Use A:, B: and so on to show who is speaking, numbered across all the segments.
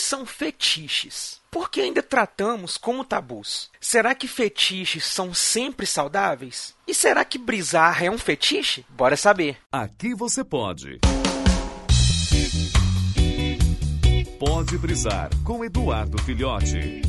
A: são fetiches? Por que ainda tratamos como tabus? Será que fetiches são sempre saudáveis? E será que brisar é um fetiche? Bora saber.
B: Aqui você pode. Pode brisar com Eduardo Filhote.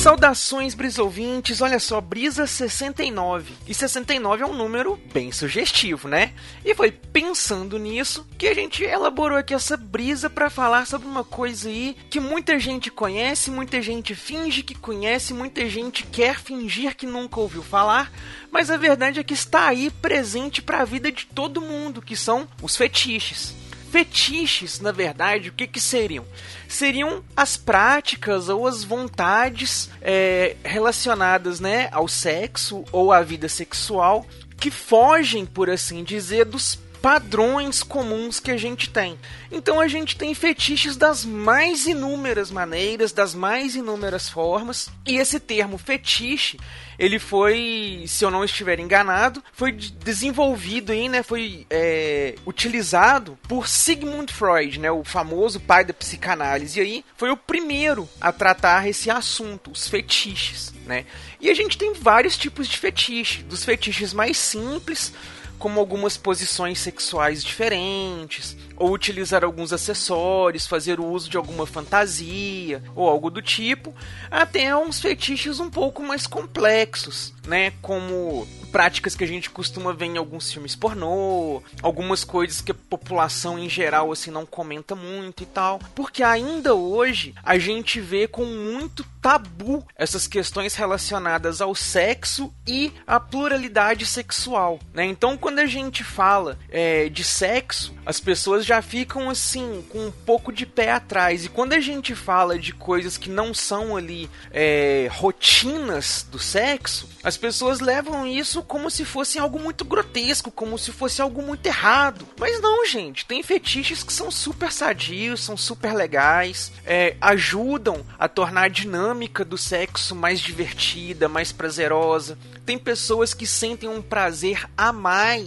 A: Saudações, brisouvintes! Olha só, Brisa 69. E 69 é um número bem sugestivo, né? E foi pensando nisso que a gente elaborou aqui essa brisa para falar sobre uma coisa aí que muita gente conhece, muita gente finge que conhece, muita gente quer fingir que nunca ouviu falar, mas a verdade é que está aí presente para a vida de todo mundo, que são os fetiches. Fetiches, na verdade, o que, que seriam? Seriam as práticas ou as vontades é, relacionadas né, ao sexo ou à vida sexual que fogem, por assim dizer, dos padrões comuns que a gente tem. Então a gente tem fetiches das mais inúmeras maneiras, das mais inúmeras formas, e esse termo fetiche, ele foi, se eu não estiver enganado, foi desenvolvido aí, né, foi é, utilizado por Sigmund Freud, né, o famoso pai da psicanálise, e aí foi o primeiro a tratar esse assunto, os fetiches, né? E a gente tem vários tipos de fetiche, dos fetiches mais simples como algumas posições sexuais diferentes, ou utilizar alguns acessórios, fazer uso de alguma fantasia ou algo do tipo, até uns fetiches um pouco mais complexos, né, como práticas que a gente costuma ver em alguns filmes pornô, algumas coisas que a população em geral assim não comenta muito e tal, porque ainda hoje a gente vê com muito tabu essas questões relacionadas ao sexo e à pluralidade sexual, né? Então quando a gente fala é, de sexo, as pessoas já ficam assim com um pouco de pé atrás e quando a gente fala de coisas que não são ali é, rotinas do sexo, as pessoas levam isso como se fosse algo muito grotesco, como se fosse algo muito errado. Mas não, gente, tem fetiches que são super sadios, são super legais, é, ajudam a tornar a dinâmica do sexo mais divertida, mais prazerosa. Tem pessoas que sentem um prazer a mais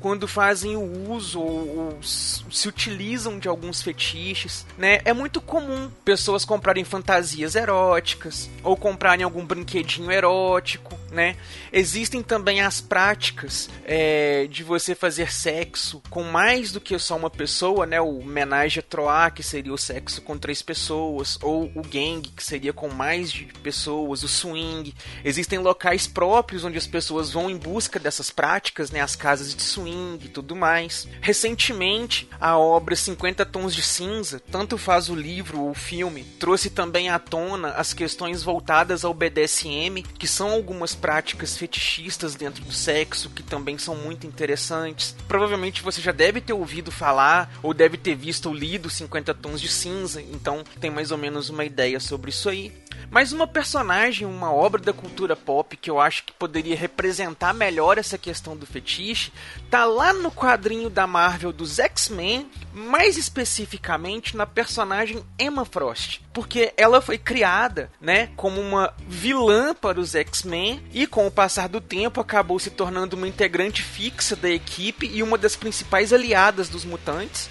A: quando fazem o uso ou, ou se utilizam de alguns fetiches, né? É muito comum pessoas comprarem fantasias eróticas ou comprarem algum brinquedinho erótico, né? Existem também as práticas é, de você fazer sexo com mais do que só uma pessoa, né? O menage à trois, que seria o sexo com três pessoas, ou o gang, que seria com mais de pessoas, o swing. Existem locais próprios onde as pessoas vão em busca dessas práticas, né? As casas de swing e tudo mais. Recentemente, a obra 50 Tons de Cinza, tanto faz o livro ou o filme, trouxe também à tona as questões voltadas ao BDSM, que são algumas práticas fetichistas dentro do sexo que também são muito interessantes. Provavelmente você já deve ter ouvido falar ou deve ter visto ou lido 50 Tons de Cinza, então tem mais ou menos uma ideia sobre isso aí. Mas uma personagem, uma obra da cultura pop que eu acho que poderia representar melhor essa questão do fetiche, tá lá no quadrinho da Marvel dos X-Men, mais especificamente na personagem Emma Frost, porque ela foi criada, né, como uma vilã para os X-Men e com o passar do tempo acabou se tornando uma integrante fixa da equipe e uma das principais aliadas dos mutantes.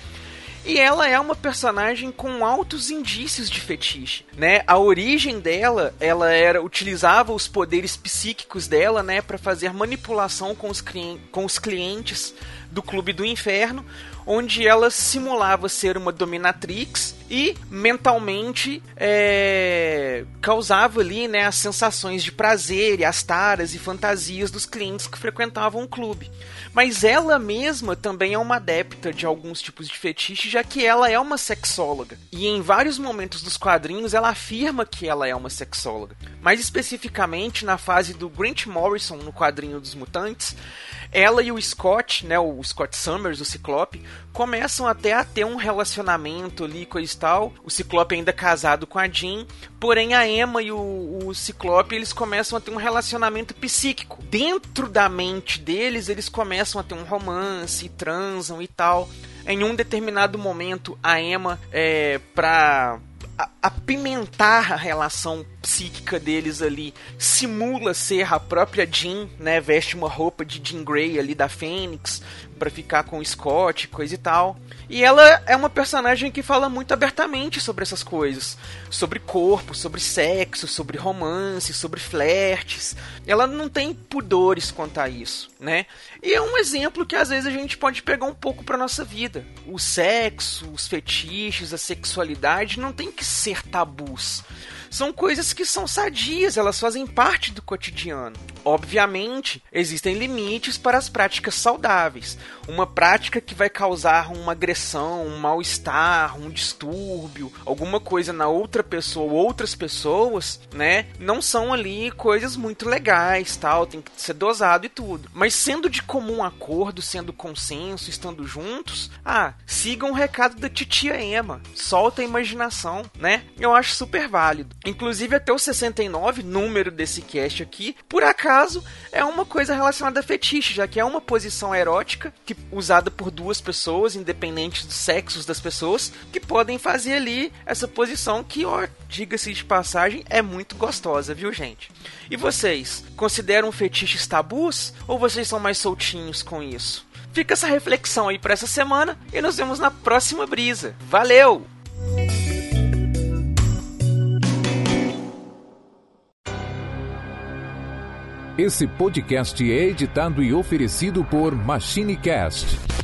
A: E ela é uma personagem com altos indícios de fetiche, né? A origem dela, ela era utilizava os poderes psíquicos dela, né, para fazer manipulação com os, com os clientes do Clube do Inferno, onde ela simulava ser uma dominatrix e mentalmente é, causava ali né, as sensações de prazer e as taras e fantasias dos clientes que frequentavam o clube. Mas ela mesma também é uma adepta de alguns tipos de fetiche, já que ela é uma sexóloga. E em vários momentos dos quadrinhos ela afirma que ela é uma sexóloga. Mais especificamente na fase do Grant Morrison no quadrinho dos Mutantes, ela e o Scott, né, o Scott Summers, o Ciclope, começam até a ter um relacionamento ali, coisa e tal. O Ciclope ainda casado com a Jean, porém a Emma e o, o Ciclope, eles começam a ter um relacionamento psíquico. Dentro da mente deles, eles começam a ter um romance, transam e tal. Em um determinado momento, a Emma, é, pra apimentar a relação psíquica deles ali, simula ser a própria Jean, né? Veste uma roupa de Jean Grey ali da Fênix para ficar com o Scott, coisa e tal. E ela é uma personagem que fala muito abertamente sobre essas coisas, sobre corpo, sobre sexo, sobre romance, sobre flertes. Ela não tem pudores quanto a isso, né? E é um exemplo que às vezes a gente pode pegar um pouco para nossa vida. O sexo, os fetiches, a sexualidade não tem que ser tabus são coisas que são sadias, elas fazem parte do cotidiano. Obviamente, existem limites para as práticas saudáveis. Uma prática que vai causar uma agressão, um mal-estar, um distúrbio, alguma coisa na outra pessoa ou outras pessoas, né? Não são ali coisas muito legais, tal, tem que ser dosado e tudo. Mas sendo de comum acordo, sendo consenso, estando juntos, ah, sigam o recado da titia Emma. Solta a imaginação, né? Eu acho super válido. Inclusive até o 69, número desse cast aqui, por acaso é uma coisa relacionada a fetiche, já que é uma posição erótica que usada por duas pessoas, independente dos sexos das pessoas, que podem fazer ali essa posição que, ó, diga-se de passagem, é muito gostosa, viu, gente? E vocês, consideram fetiches tabus ou vocês são mais soltinhos com isso? Fica essa reflexão aí para essa semana e nos vemos na próxima brisa. Valeu!
B: Esse podcast é editado e oferecido por MachineCast